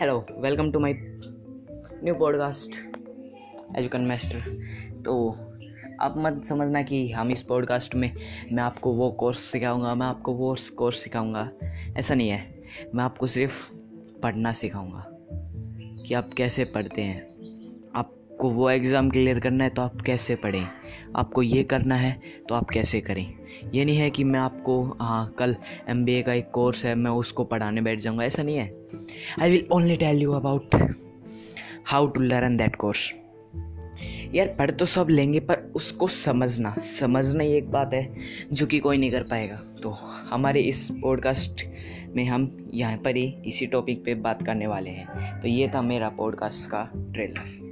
Hello welcome to my new podcast Educon master तो आप मत समझना कि हम इस पॉडकास्ट में, मैं आपको वो कोर्स सिखाऊँगा, मैं आपको वो कोर्स सिखाऊँगा। ऐसा नहीं है। मैं आपको सिर्फ़ पढ़ना सिखाऊँगा कि आप कैसे पढ़ते हैं। आपको वो एग्ज़ाम क्लियर करना है तो आप कैसे पढ़ें। आपको ये करना है तो आप कैसे करें? ये नहीं है कि मैं आपको हाँ कल एमबीए का एक कोर्स है, मैं उसको पढ़ाने बैठ जाऊँगा, ऐसा नहीं है। I will only tell you about how to learn that course यार, पढ़ तो सब लेंगे, पर उसको समझना समझना ही एक बात है, जो कि कोई नहीं कर पाएगा। तो हमारे इस पॉडकास्ट में हम यहाँ पर ही इसी टॉपिक पे बात करने वाले हैं। तो ये था मेरा पॉडकास्ट का ट्रेलर